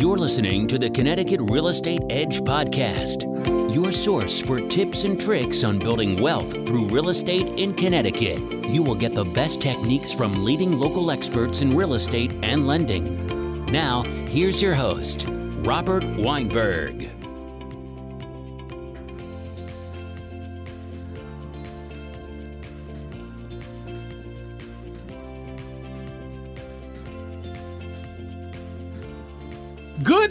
You're listening to the Connecticut Real Estate Edge Podcast, your source for tips and tricks on building wealth through real estate in Connecticut. You will get the best techniques from leading local experts in real estate and lending. Now, here's your host, Robert Weinberg.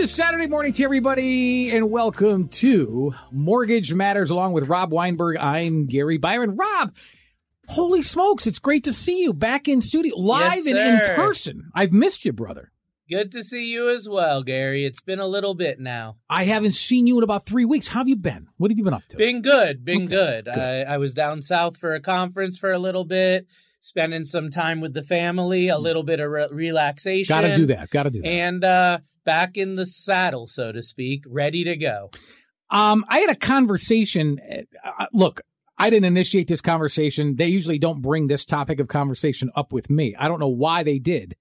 Saturday morning to everybody, and welcome to Mortgage Matters along with Rob Weinberg. I'm Gary Byron. Rob, holy smokes, it's great to see you back in studio, live Yes, and in person. I've missed you, brother. Good to see you as well, Gary. It's been a little bit now. I haven't seen you in about three weeks. How have you been? What have you been up to? Been good, been Okay, good. good. I, I was down south for a conference for a little bit, spending some time with the family, a little bit of re- relaxation. Got to do that. Got to do that. And uh, back in the saddle, so to speak, ready to go. Um, I had a conversation. Uh, look, I didn't initiate this conversation. They usually don't bring this topic of conversation up with me. I don't know why they did,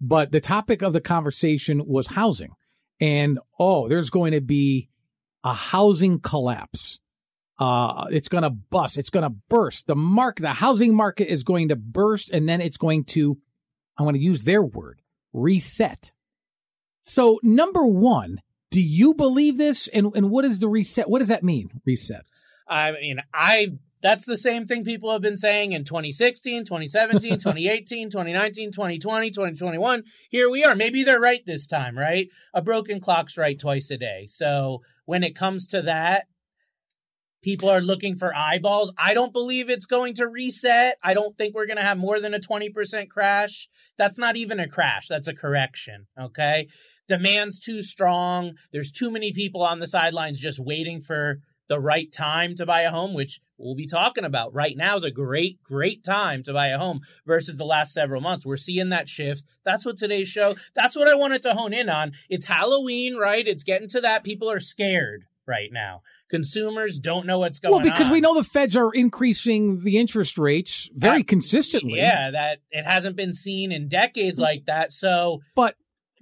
but the topic of the conversation was housing. And oh, there's going to be a housing collapse. Uh, it's going to bust. It's going to burst. The mark, the housing market is going to burst and then it's going to, I want to use their word, reset. So number one, do you believe this? And and what is the reset? What does that mean? Reset. I mean, I that's the same thing people have been saying in 2016, 2017, 2018, 2019, 2020, 2021. Here we are. Maybe they're right this time, right? A broken clock's right twice a day. So when it comes to that, people are looking for eyeballs. I don't believe it's going to reset. I don't think we're going to have more than a 20% crash. That's not even a crash. That's a correction. Okay. Demand's too strong. There's too many people on the sidelines just waiting for the right time to buy a home, which we'll be talking about right now is a great, great time to buy a home versus the last several months. We're seeing that shift. That's what today's show, that's what I wanted to hone in on. It's Halloween, right? It's getting to that. People are scared right now. Consumers don't know what's going on. Well, on. because we know the feds are increasing the interest rates very Uh, consistently. Yeah, that it hasn't been seen in decades like that. So But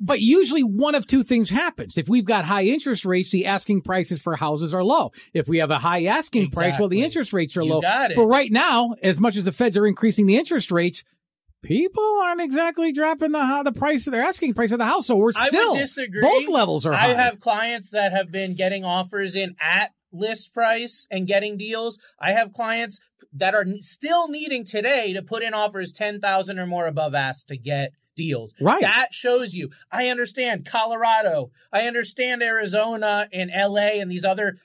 but usually one of two things happens. If we've got high interest rates, the asking prices for houses are low. If we have a high asking price, well, the interest rates are You low. got it. But right now, as much as the feds are increasing the interest rates, people aren't exactly dropping the the price of their asking price of the house. So we're I still would disagree. both levels are high. I have clients that have been getting offers in at list price and getting deals. I have clients that are still needing today to put in offers 10,000 or more above ask to get deals. Right. That shows you. I understand Colorado. I understand Arizona and LA and these other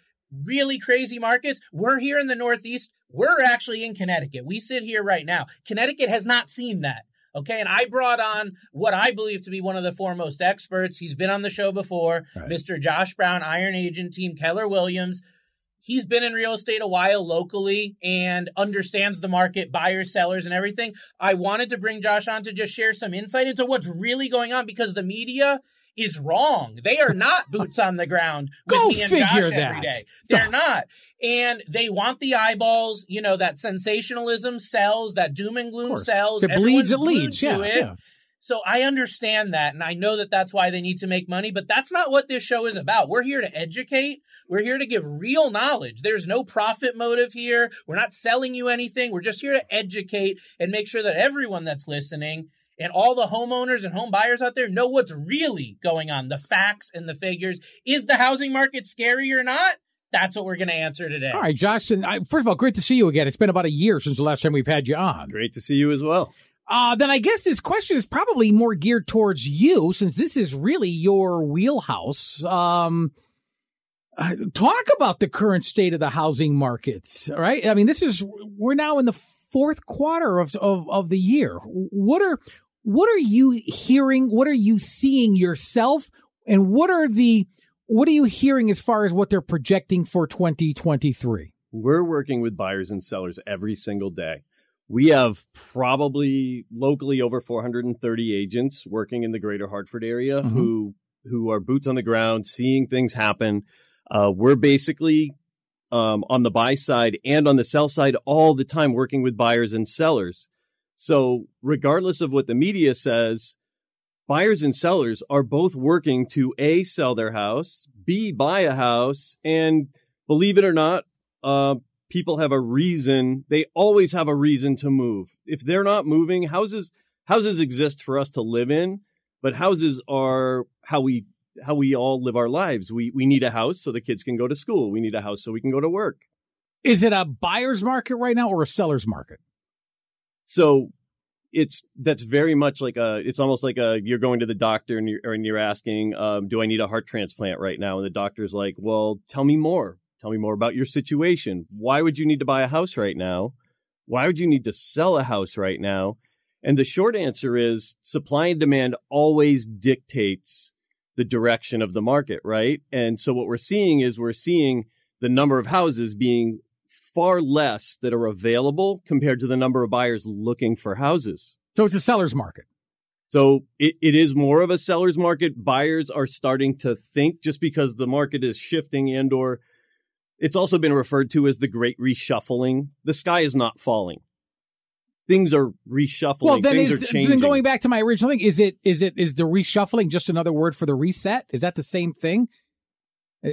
really crazy markets. We're here in the Northeast. We're actually in Connecticut. We sit here right now. Connecticut has not seen that. Okay. And I brought on what I believe to be one of the foremost experts. He's been on the show before, Right. Mr. Josh Brown, Iron Agent Team, Keller Williams. He's been in real estate a while locally and understands the market, buyers, sellers, and everything. I wanted to bring Josh on to just share some insight into what's really going on because the media is wrong. They are not boots on the ground with Go me and figure that. day. They're not. And they want the eyeballs, you know, that sensationalism sells, that doom and gloom sells. It bleeds, it leads. to Yeah, it. yeah. So I understand that, and I know that that's why they need to make money, but that's not what this show is about. We're here to educate. We're here to give real knowledge. There's no profit motive here. We're not selling you anything. We're just here to educate and make sure that everyone that's listening and all the homeowners and home buyers out there know what's really going on, the facts and the figures. Is the housing market scary or not? That's what we're going to answer today. All right, Josh. And first of all, great to see you again. It's been about a year since the last time we've had you on. Great to see you as well. Uh, then I guess this question is probably more geared towards you, since this is really your wheelhouse. Um, uh, talk about the current state of the housing market, right? I mean, this is we're now in the fourth quarter of of of the year. What are what are you hearing? What are you seeing yourself? And what are the what are you hearing as far as what they're projecting for 2023? We're working with buyers and sellers every single day. We have probably locally over 430 agents working in the greater Hartford area Mhm. who who are boots on the ground, seeing things happen. Uh, we're basically um, on the buy side and on the sell side all the time working with buyers and sellers. So regardless of what the media says, buyers and sellers are both working to A, sell their house, B, buy a house. And believe it or not, uh, people have a reason. They always have a reason to move. If they're not moving, houses, houses exist for us to live in, but houses are how we, how we all live our lives. We, we need a house so the kids can go to school. We need a house so we can go to work. Is it a buyer's market right now or a seller's market? So it's that's very much like a it's almost like a you're going to the doctor and you're and you're asking um, do i need a heart transplant right now? And the doctor's like well tell me more. Tell me more about your situation. Why would you need to buy a house right now? Why would you need to sell a house right now? And the short answer is supply and demand always dictates the direction of the market right? And so what we're seeing is we're seeing the number of houses being far less that are available compared to the number of buyers looking for houses. So it's a seller's market. So it, it is more of a seller's market. Buyers are starting to think just because the market is shifting and or it's also been referred to as the great reshuffling. The sky is not falling. Things are reshuffling. Well, then Things is then going back to my original thing. Is it is it is the reshuffling just another word for the reset? Is that the same thing?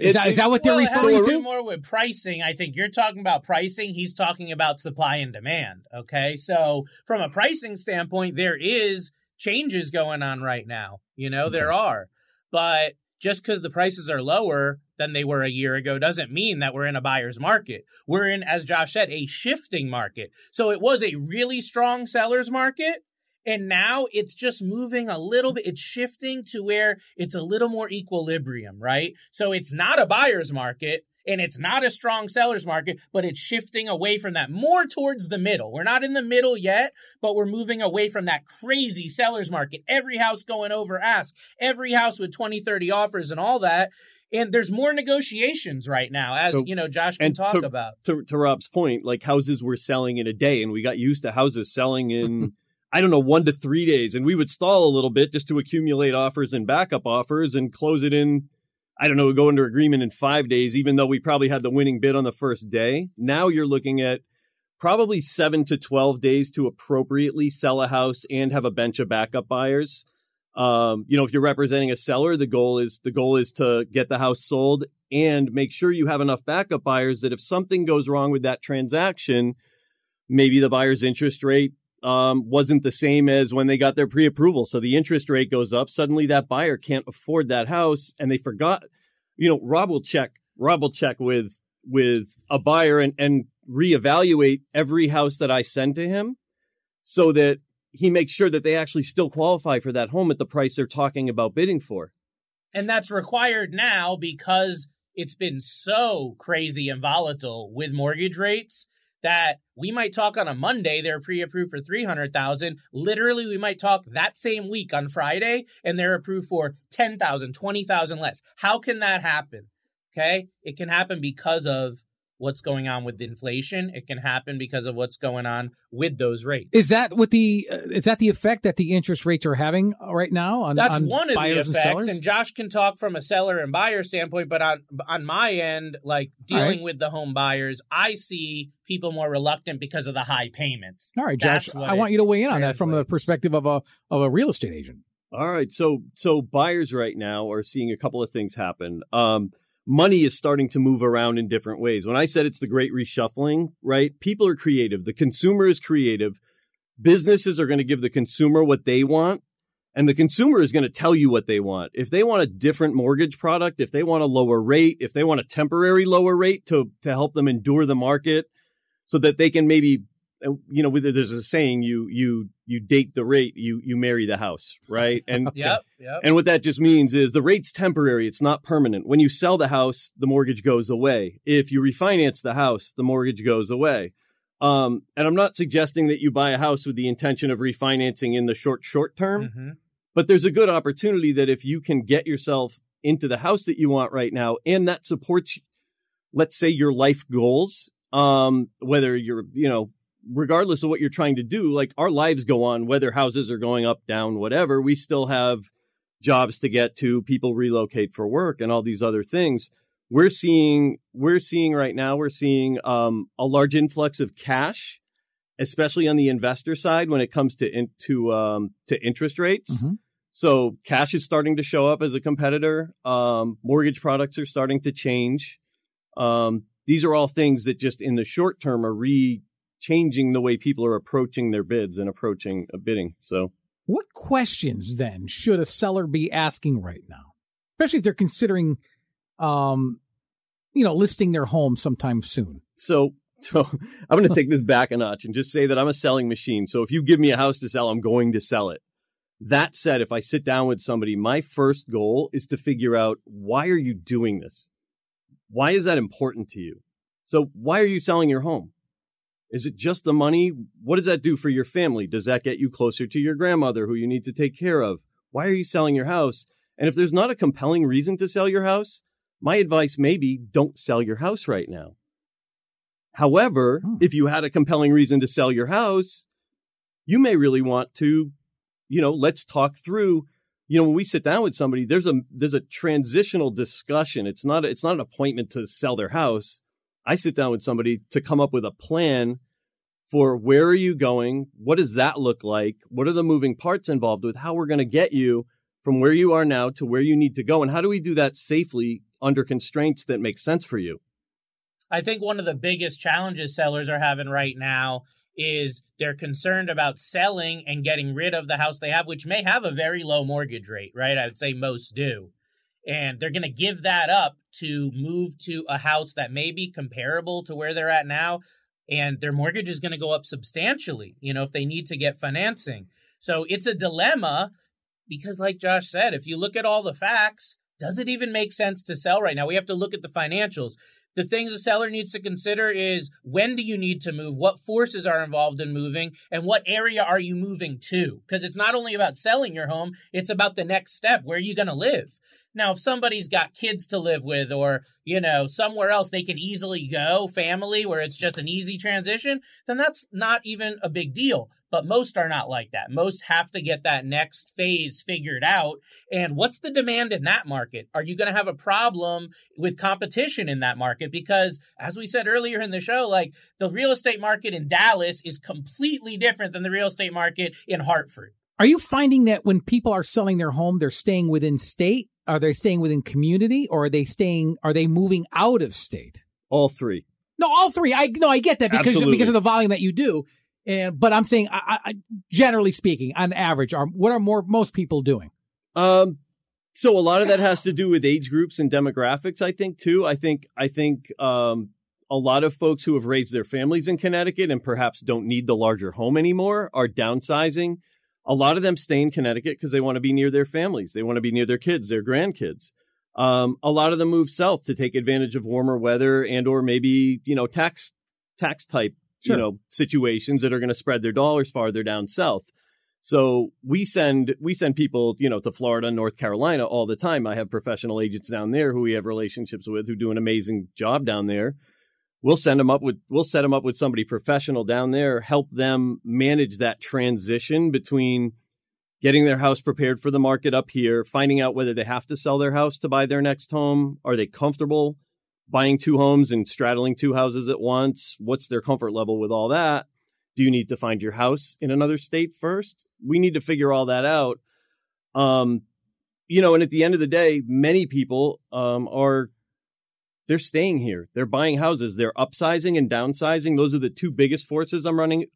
Is, that, is that what they're well, referring to? more with pricing. I think you're talking about pricing. He's talking about supply and demand. Okay, so from a pricing standpoint, there is changes going on right now. You know, there are, but just because the prices are lower than they were a year ago doesn't mean that we're in a buyer's market. We're in, as Josh said, a shifting market. So it was a really strong seller's market. And now it's just moving a little bit. It's shifting to where it's a little more equilibrium, right? So it's not a buyer's market and it's not a strong seller's market, but it's shifting away from that more towards the middle. We're not in the middle yet, but we're moving away from that crazy seller's market. Every house going over ask, every house with 20, 30 offers and all that. And there's more negotiations right now, as So- you know, Josh can talk to- about. to, to Rob's point, like houses were selling in a day and we got used to houses selling in, I don't know, one to three days. And we would stall a little bit just to accumulate offers and backup offers and close it in. I don't know, go under agreement in five days, even though we probably had the winning bid on the first day. Now you're looking at probably seven to 12 days to appropriately sell a house and have a bench of backup buyers. Um, you know, if you're representing a seller, the goal is, the goal is to get the house sold and make sure you have enough backup buyers that if something goes wrong with that transaction, maybe the buyer's interest rate um, wasn't the same as when they got their pre-approval. So the interest rate goes up. Suddenly that buyer can't afford that house and they forgot, you know, Rob will check, Rob will check with, with a buyer and, and reevaluate every house that I send to him so that he makes sure that they actually still qualify for that home at the price they're talking about bidding for. And that's required now because it's been so crazy and volatile with mortgage rates that we might talk on a Monday they're pre-approved for 300,000. Literally we might talk that same week on Friday and they're approved for 10,000, 20,000 less. How can that happen? Okay? It can happen because of what's going on with inflation. It can happen because of what's going on with those rates. Is that what the uh, is that the effect that the interest rates are having right now on That's on one of the buyers and effects, and, Josh can talk from a seller and buyer standpoint. But on on my end, like dealing right. with the home buyers, I see people more reluctant because of the high payments. All right, That's Josh, I want you to weigh in on that from the perspective of a of a real estate agent. All right. So, so buyers right now are seeing a couple of things happen. Um, money is starting to move around in different ways. When I said it's the great reshuffling, right? People are creative. The consumer is creative. Businesses are going to give the consumer what they want. And the consumer is going to tell you what they want. If they want a different mortgage product, if they want a lower rate, if they want a temporary lower rate to, to help them endure the market so that they can maybe, you know, there's a saying, you, you, you date the rate, you, you marry the house, right? And, Yep, yep. and what that just means is the rate's temporary. It's not permanent. When you sell the house, the mortgage goes away. If you refinance the house, the mortgage goes away. Um, and I'm not suggesting that you buy a house with the intention of refinancing in the short, short term, Mhm. but there's a good opportunity that if you can get yourself into the house that you want right now and that supports, let's say your life goals, um, whether you're, you know, regardless of what you're trying to do, like our lives go on, whether houses are going up, down, whatever, we still have jobs to get to, people relocate for work and all these other things. We're seeing, we're seeing right now, we're seeing, um, a large influx of cash, especially on the investor side when it comes to, in, to, um, to interest rates. Mhm. So cash is starting to show up as a competitor. Um, mortgage products are starting to change. Um, these are all things that just in the short term are re changing the way people are approaching their bids and approaching a bidding. So what questions then should a seller be asking right now? Especially if they're considering, um, you know, listing their home sometime soon. So, so I'm going to take this back a notch and just say that I'm a selling machine. So if you give me a house to sell, I'm going to sell it. That said, if I sit down with somebody, my first goal is to figure out why are you doing this? Why is that important to you? So why are you selling your home? Is it just the money? What does that do for your family? Does that get you closer to your grandmother who you need to take care of? Why are you selling your house? And if there's not a compelling reason to sell your house, my advice may be don't sell your house right now. However, hmm. if you had a compelling reason to sell your house, you may really want to, you know, let's talk through you know, when we sit down with somebody, there's a there's a transitional discussion. It's not it's not an appointment to sell their house. I sit down with somebody to come up with a plan for where are you going? What does that look like? What are the moving parts involved with how we're going to get you from where you are now to where you need to go? And how do we do that safely under constraints that make sense for you? I think one of the biggest challenges sellers are having right now is they're concerned about selling and getting rid of the house they have, which may have a very low mortgage rate, right? I would say most do. And they're going to give that up to move to a house that may be comparable to where they're at now. And their mortgage is going to go up substantially, you know, if they need to get financing. So it's a dilemma because, like Josh said, if you look at all the facts, does it even make sense to sell right now? We have to look at the financials the things a seller needs to consider is when do you need to move? What forces are involved in moving? And what area are you moving to? Because it's not only about selling your home, it's about the next step. Where are you going to live? Now, if somebody's got kids to live with or, you know, somewhere else they can easily go, family, where it's just an easy transition, then that's not even a big deal. But most are not like that. Most have to get that next phase figured out. And what's the demand in that market? Are you going to have a problem with competition in that market? Because as we said earlier in the show, like the real estate market in Dallas is completely different than the real estate market in Hartford. Are you finding that when people are selling their home, they're staying within state? Are they staying within community or are they staying, are they moving out of state? All three. No, all three. I no, I get that because Absolutely. because of the volume that you do. And but I'm saying, I, I, generally speaking, on average, are what are more most people doing? Um, so a lot of that has to do with age groups and demographics. I think too. I think I think um, a lot of folks who have raised their families in Connecticut and perhaps don't need the larger home anymore are downsizing. A lot of them stay in Connecticut because they want to be near their families. They want to be near their kids, their grandkids. Um, a lot of them move south to take advantage of warmer weather and or maybe you know tax tax type sure. you know, situations that are going to spread their dollars farther down south. So we send we send people, you know, to Florida, North Carolina all the time. I have professional agents down there who we have relationships with who do an amazing job down there. We'll send them up with we'll set them up with somebody professional down there, help them manage that transition between getting their house prepared for the market up here, finding out whether they have to sell their house to buy their next home, are they comfortable buying two homes and straddling two houses at once? What's their comfort level with all that? Do you need to find your house in another state first? We need to figure all that out. Um, you know, and at the end of the day, many people um, are they're staying here. They're buying houses. They're upsizing and downsizing. Those are the two biggest forces I'm running.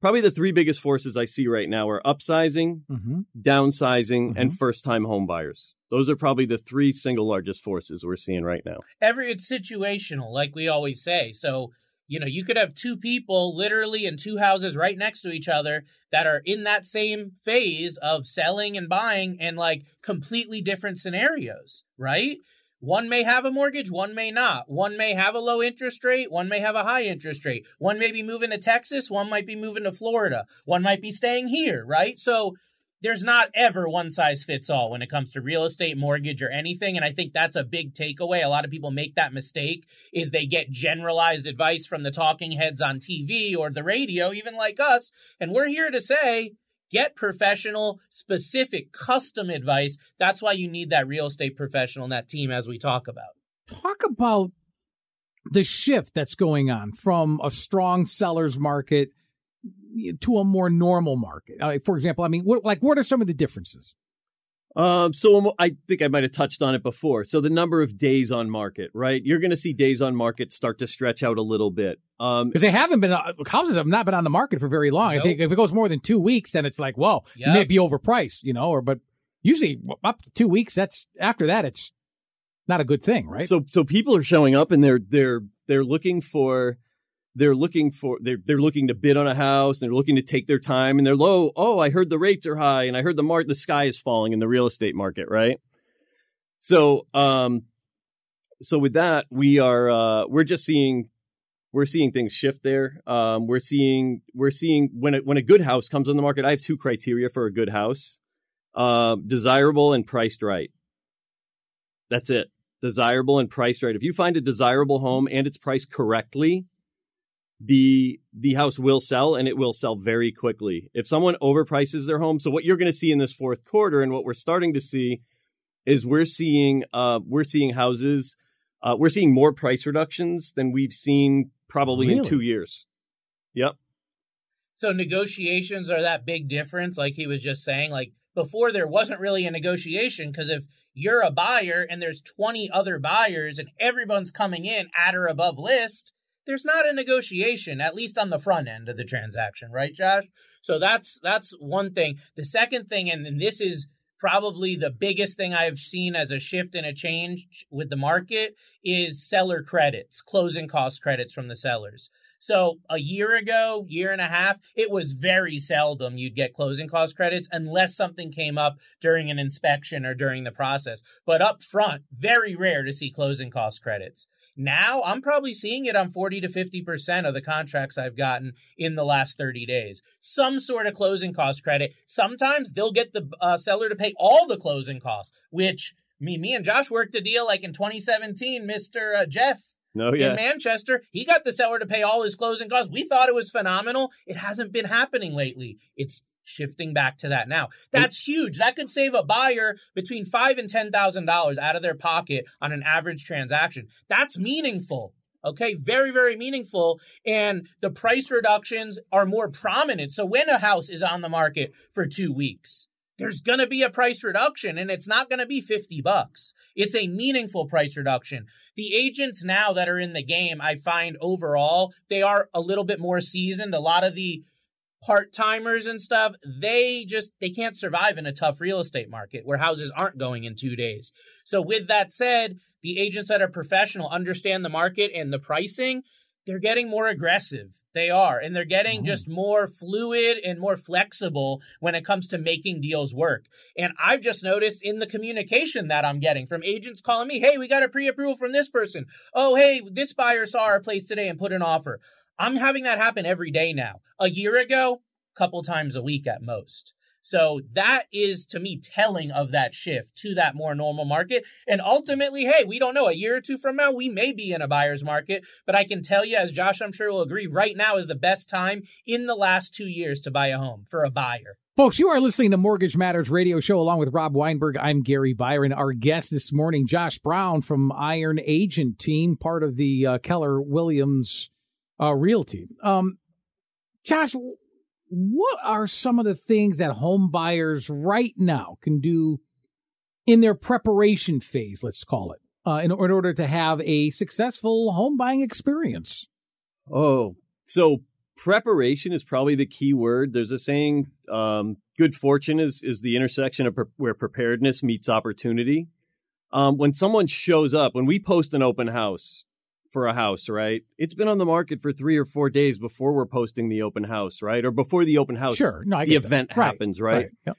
Probably the three biggest forces I see right now are upsizing, mm-hmm. downsizing, mm-hmm. and first time home buyers. Those are probably the three single largest forces we're seeing right now. Every it's situational, like we always say. So, you know, you could have two people literally in two houses right next to each other that are in that same phase of selling and buying and like completely different scenarios, right? One may have a mortgage, one may not. One may have a low interest rate, one may have a high interest rate. One may be moving to Texas, one might be moving to Florida. One might be staying here, right? So there's not ever one size fits all when it comes to real estate, mortgage, or anything. And I think that's a big takeaway. A lot of people make that mistake is they get generalized advice from the talking heads on TV or the radio, even like us. And we're here to say, get professional, specific, custom advice. That's why you need that real estate professional and that team as we talk about. Talk about the shift that's going on from a strong seller's market to a more normal market? Uh, for example, I mean, what, like what are some of the differences? Um, so I think I might have touched on it before. So the number of days on market, right? You're going to see days on market start to stretch out a little bit. Um, because they haven't been uh, houses have not been on the market for very long. Nope. I think if it goes more than two weeks, then it's like, well, yep. it may be overpriced, you know. Or but usually up to two weeks. That's after that, it's not a good thing, right? So so people are showing up and they're they're they're looking for they're looking for they're they're looking to bid on a house and they're looking to take their time and they're low oh i heard the rates are high and i heard the mark the sky is falling in the real estate market right? So um so with that we are uh we're just seeing we're seeing things shift there. Um we're seeing we're seeing when a, when a good house comes on the market i have two criteria for a good house. Uh, desirable and priced right. That's it. Desirable and priced right. If you find a desirable home and it's priced correctly the the house will sell and it will sell very quickly. If someone overprices their home, so what you're going to see in this fourth quarter and what we're starting to see is we're seeing uh, we're seeing houses uh, we're seeing more price reductions than we've seen probably really? in two years. Yep. So negotiations are that big difference, like he was just saying. Like before, there wasn't really a negotiation because if you're a buyer and there's 20 other buyers and everyone's coming in at or above list, there's not a negotiation at least on the front end of the transaction right josh so that's that's one thing the second thing and this is probably the biggest thing i've seen as a shift and a change with the market is seller credits closing cost credits from the sellers so a year ago, year and a half, it was very seldom you'd get closing cost credits unless something came up during an inspection or during the process. But up front, very rare to see closing cost credits. Now I'm probably seeing it on 40 to 50% of the contracts I've gotten in the last 30 days. Some sort of closing cost credit. Sometimes they'll get the uh, seller to pay all the closing costs, which me, me and Josh worked a deal like in 2017, Mr. Uh, Jeff. No, yeah. In Manchester, he got the seller to pay all his closing costs. We thought it was phenomenal. It hasn't been happening lately. It's shifting back to that now. That's huge. That could save a buyer between five and ten thousand dollars out of their pocket on an average transaction. That's meaningful. Okay, very, very meaningful. And the price reductions are more prominent. So when a house is on the market for two weeks, there's going to be a price reduction and it's not going to be 50 bucks. It's a meaningful price reduction. The agents now that are in the game, I find overall, they are a little bit more seasoned. A lot of the part timers and stuff, they just they can't survive in a tough real estate market where houses aren't going in two days. So with that said, the agents that are professional understand the market and the pricing. They're getting more aggressive. They are. And they're getting mm-hmm. just more fluid and more flexible when it comes to making deals work. And I've just noticed in the communication that I'm getting from agents calling me, Hey, we got a pre approval from this person. Oh, hey, this buyer saw our place today and put an offer. I'm having that happen every day now. A year ago, a couple times a week at most. So that is to me telling of that shift to that more normal market. And ultimately, hey, we don't know. A year or two from now, we may be in a buyer's market. But I can tell you, as Josh, I'm sure will agree, right now is the best time in the last two years to buy a home for a buyer. Folks, you are listening to Mortgage Matters Radio Show along with Rob Weinberg. I'm Gary Byron. Our guest this morning, Josh Brown from Iron Agent Team, part of the uh, Keller Williams uh, Realty. Um, Josh, what are some of the things that home buyers right now can do in their preparation phase, let's call it, uh, in, in order to have a successful home buying experience? Oh, so preparation is probably the key word. There's a saying, um, good fortune is, is the intersection of pre- where preparedness meets opportunity. Um, when someone shows up, when we post an open house, for a house, right? It's been on the market for three or four days before we're posting the open house, right? Or before the open house, sure, no, the event that. happens, right? right. Yep.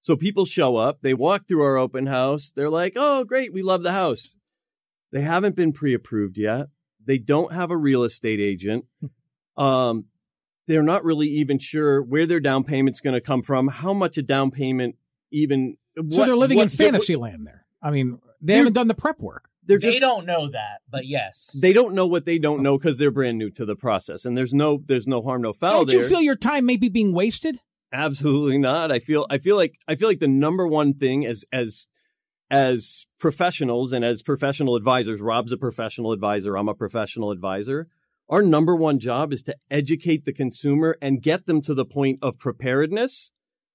So people show up, they walk through our open house, they're like, "Oh, great, we love the house." They haven't been pre-approved yet. They don't have a real estate agent. um, they're not really even sure where their down payment's going to come from, how much a down payment even. So they're living in fantasy land there. I mean, they haven't done the prep work they're just, they don't know that, but yes, they don't know what they don't oh. know because they're brand new to the process, and there's no there's no harm, no foul. Don't there. you feel your time may be being wasted? Absolutely not. I feel I feel like I feel like the number one thing as as as professionals and as professional advisors, Rob's a professional advisor, I'm a professional advisor. Our number one job is to educate the consumer and get them to the point of preparedness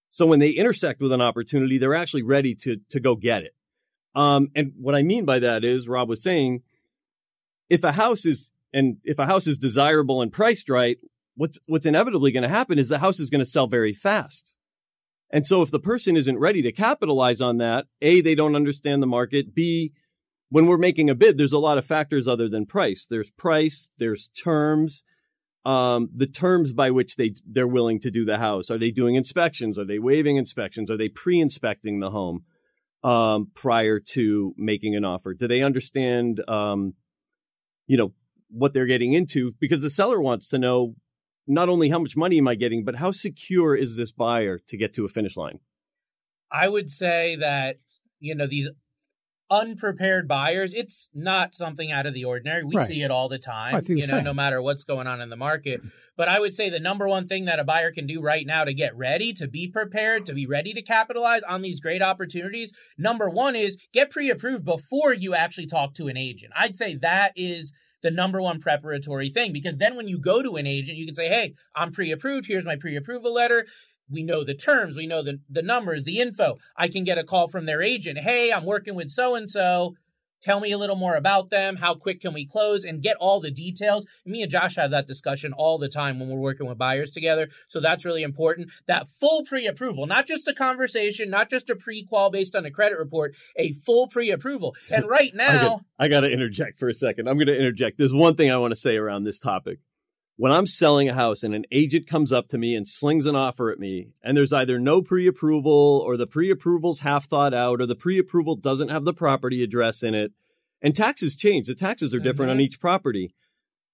So when they intersect with an opportunity, they're actually ready to to go get it. Um, and what I mean by that is, Rob was saying, if a house is and if a house is desirable and priced right, what's what's inevitably going to happen is the house is going to sell very fast. And so if the person isn't ready to capitalize on that, A, they don't understand the market. B, when we're making a bid, there's a lot of factors other than price. There's price, there's terms, um, the terms by which they they're willing to do the house. Are they doing inspections? Are they waiving inspections? Are they pre-inspecting the home um, prior to making an offer? Do they understand, um, you know, what they're getting into? Because the seller wants to know not only how much money am I getting, but how secure is this buyer to get to a finish line? I would say that you know these unprepared buyers, it's not something out of the ordinary. We Right. see it all the time, you know, saying. no matter what's going on in the market. But I would say the number one thing that a buyer can do right now to get ready, to be prepared, to be ready to capitalize on these great opportunities, number one is get pre-approved before you actually talk to an agent. I'd say that is the number one preparatory thing because then when you go to an agent, you can say, Hey, I'm pre-approved. Here's my pre-approval letter. We know the terms, we know the, the numbers, the info. I can get a call from their agent. Hey, I'm working with so and so. Tell me a little more about them. How quick can we close and get all the details? Me and Josh have that discussion all the time when we're working with buyers together. So that's really important. That full pre approval, not just a conversation, not just a pre qual based on a credit report, a full pre approval. And right now, got, I got to interject for a second. I'm going to interject. There's one thing I want to say around this topic. When I'm selling a house and an agent comes up to me and slings an offer at me, and there's either no pre approval or the pre approval's half thought out or the pre approval doesn't have the property address in it, and taxes change. The taxes are different on each property.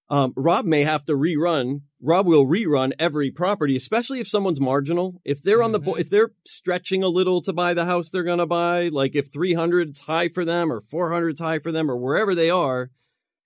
Um, Rob may have to rerun. Rob will rerun every property, especially if someone's marginal. If they're on the, bo- if they're stretching a little to buy the house they're going to buy, like if 300's high for them or 400's high for them or wherever they are,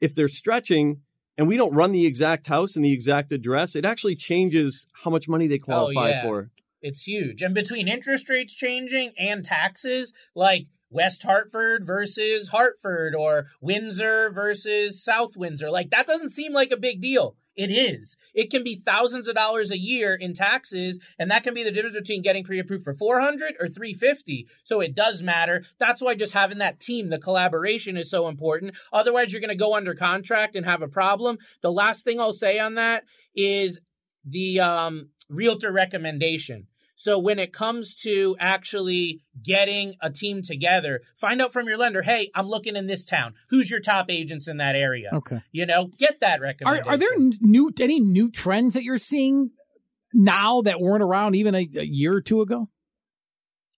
if they're stretching and we don't run the exact house and the exact address, it actually changes how much money they oh, qualify yeah. for. It's huge. And between interest rates changing and taxes, like West Hartford versus Hartford or Windsor versus South Windsor, like that doesn't seem like a big deal. It is. It can be thousands of dollars a year in taxes, and that can be the difference between getting pre-approved for 400 or 350. So it does matter. That's why just having that team, the collaboration is so important. Otherwise, you're going to go under contract and have a problem. The last thing I'll say on that is the um, realtor recommendation. So when it comes to actually getting a team together, find out from your lender, hey, I'm looking in this town. Who's your top agents in that area? Okay. You know, get that Are, recommendation. are there new any new trends that you're seeing now that weren't around even a, a year or two ago?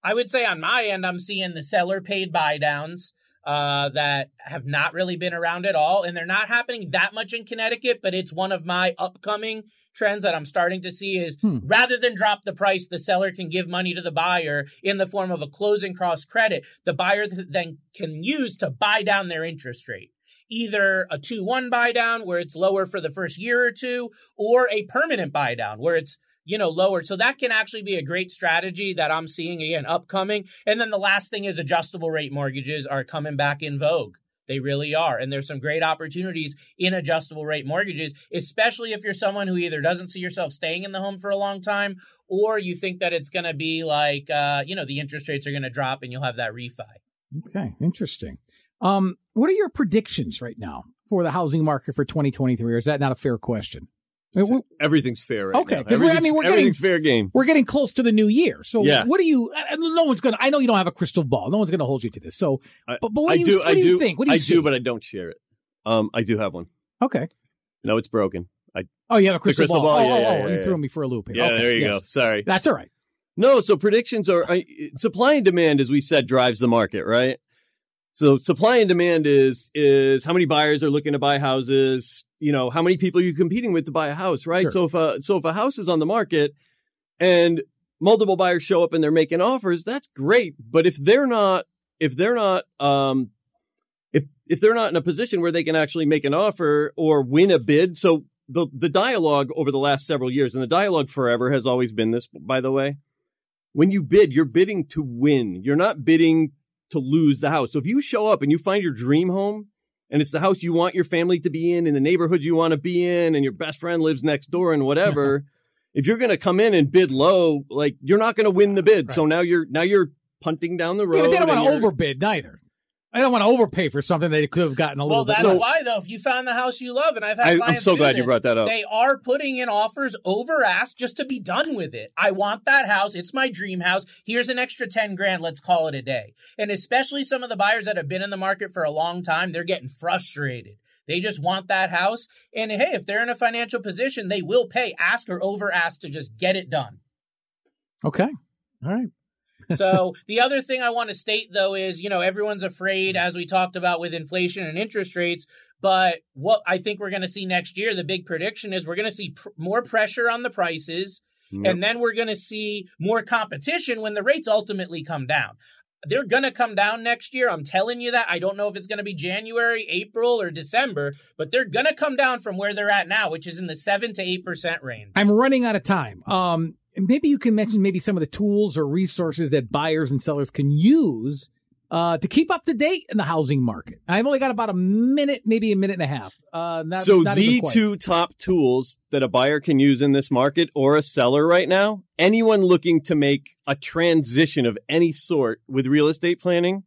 I would say on my end, I'm seeing the seller paid buy downs uh, that have not really been around at all. And they're not happening that much in Connecticut, but it's one of my upcoming trends that I'm starting to see is Hmm. rather than drop the price, the seller can give money to the buyer in the form of a closing cost credit. The buyer then can use to buy down their interest rate. Either a 2 1 buy down where it's lower for the first year or two, or a permanent buy down where it's you know, lower. So that can actually be a great strategy that I'm seeing again upcoming. And then the last thing is adjustable rate mortgages are coming back in vogue. They really are. And there's some great opportunities in adjustable rate mortgages, especially if you're someone who either doesn't see yourself staying in the home for a long time or you think that it's going to be like, uh, you know, the interest rates are going to drop and you'll have that refi. Okay, interesting. Um, what are your predictions right now for the housing market for 2023? Or is that not a fair question? We're, Everything's fair right Okay, now. 'cause we're- I mean, we're getting- everything's fair game. we're getting close to the new year. So Yeah. what do you, uh, no one's going to, I know you don't have a crystal ball. No one's going to hold you to this. So, I- but, but what I do you, do, what do do, you think? What do you I see? do, but I don't share it. Um, I do have one. okay. No, it's broken. I Oh, you have a crystal, crystal ball. ball, Oh, yeah, oh, yeah, oh, you threw me for a loop here. yeah, Okay, there you yes. go. Sorry. That's all right. No, so predictions are I, supply and demand, as we said, drives the market, right? So supply and demand is is how many buyers are looking to buy houses. You know, how many people are you competing with to buy a house, right? Sure. So if a so if a house is on the market and multiple buyers show up and they're making offers, that's great. But if they're not, if they're not, um, if if they're not in a position where they can actually make an offer or win a bid, so the the dialogue over the last several years, and the dialogue forever has always been this, by the way. When you bid, you're bidding to win. You're not bidding to lose the house. So if you show up and you find your dream home and it's the house you want your family to be in, in the neighborhood you want to be in, and your best friend lives next door and whatever, if you're going to come in and bid low, like you're not going to win the bid. Right. So now you're now you're punting down the road. Yeah, but they don't want to overbid neither. I don't want to overpay for something they could have gotten a little bit. Well, bit. that's less. why though. If you found the house you love, and I've had I- I'm so do glad you brought that up. They are putting in offers over ask just to be done with it. I want that house. It's my dream house. Here's an extra ten grand. Let's call it a day. And especially some of the buyers that have been in the market for a long time, they're getting frustrated. They just want that house. And hey, if they're in a financial position, they will pay ask or over ask to just get it done. Okay. All right. So the other thing I want to state though is, you know, everyone's afraid as we talked about with inflation and interest rates, but what I think we're going to see next year, the big prediction is we're going to see pr- more pressure on the prices Yep. and then we're going to see more competition when the rates ultimately come down. They're going to come down next year. I'm telling you that. I don't know if it's going to be January, April, or December, but they're going to come down from where they're at now, which is in the 7 to 8% range. I'm running out of time. Um, maybe you can mention maybe some of the tools or resources that buyers and sellers can use uh, to keep up to date in the housing market. I've only got about a minute, maybe a minute and a half. Uh, not, so not the two top tools that a buyer can use in this market or a seller right now, anyone looking to make a transition of any sort with real estate planning,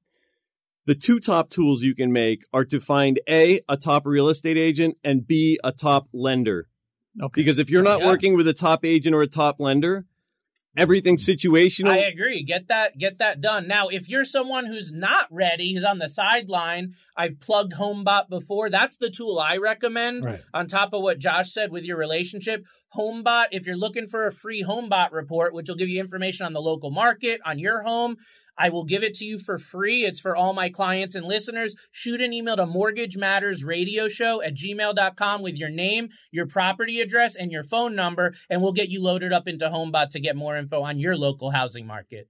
the two top tools you can make are to find A, a top real estate agent and B, a top lender. Okay. Because if you're not Yes. working with a top agent or a top lender, everything's situational. I agree. Get that get that done. Now, if you're someone who's not ready, who's on the sideline, I've plugged HomeBot before. That's the tool I recommend. Right. On top of what Josh said with your relationship, HomeBot, if you're looking for a free HomeBot report, which will give you information on the local market, on your home, I will give it to you for free. It's for all my clients and listeners. Shoot an email to Mortgage Matters Radio Show at gmail.com with your name, your property address, and your phone number, and we'll get you loaded up into HomeBot to get more info on your local housing market.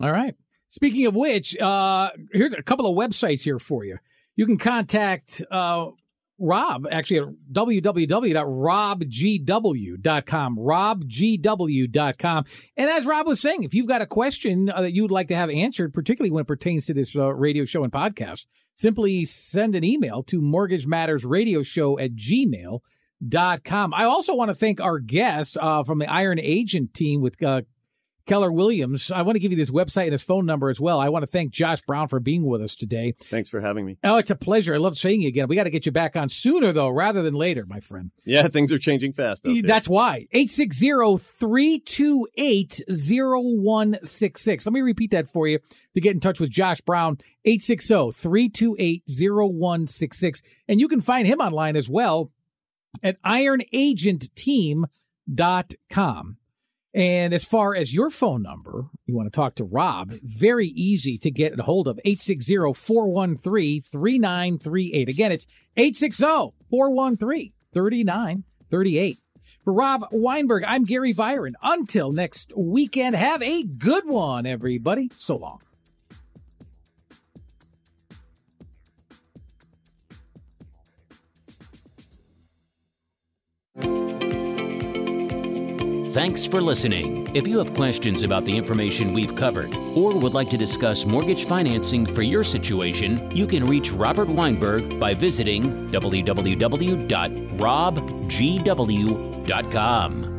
All right. Speaking of which, uh, here's a couple of websites here for you. You can contact uh, Rob actually at www.robgw.com, robgw.com. And as Rob was saying, if you've got a question uh, that you'd like to have answered, particularly when it pertains to this uh, radio show and podcast, simply send an email to mortgage matters radio show at gmail.com. I also want to thank our guest uh, from the Iron Agent team with uh, Keller Williams. I want to give you this website and his phone number as well. I want to thank Josh Brown for being with us today. Thanks for having me. Oh, it's a pleasure. I love seeing you again. We got to get you back on sooner, though, rather than later, my friend. Yeah, things are changing fast. That's why. 860-328-0166. Let me repeat that for you to get in touch with Josh Brown. 860-328-0166. And you can find him online as well at ironagentteam.com. And as far as your phone number, you want to talk to Rob, very easy to get a hold of 860-413-3938. Again, it's 860-413-3938. For Rob Weinberg, I'm Gary Byron. Until next weekend, have a good one, everybody. So long. Thanks for listening. If you have questions about the information we've covered or would like to discuss mortgage financing for your situation, you can reach Robert Weinberg by visiting www.robgw.com.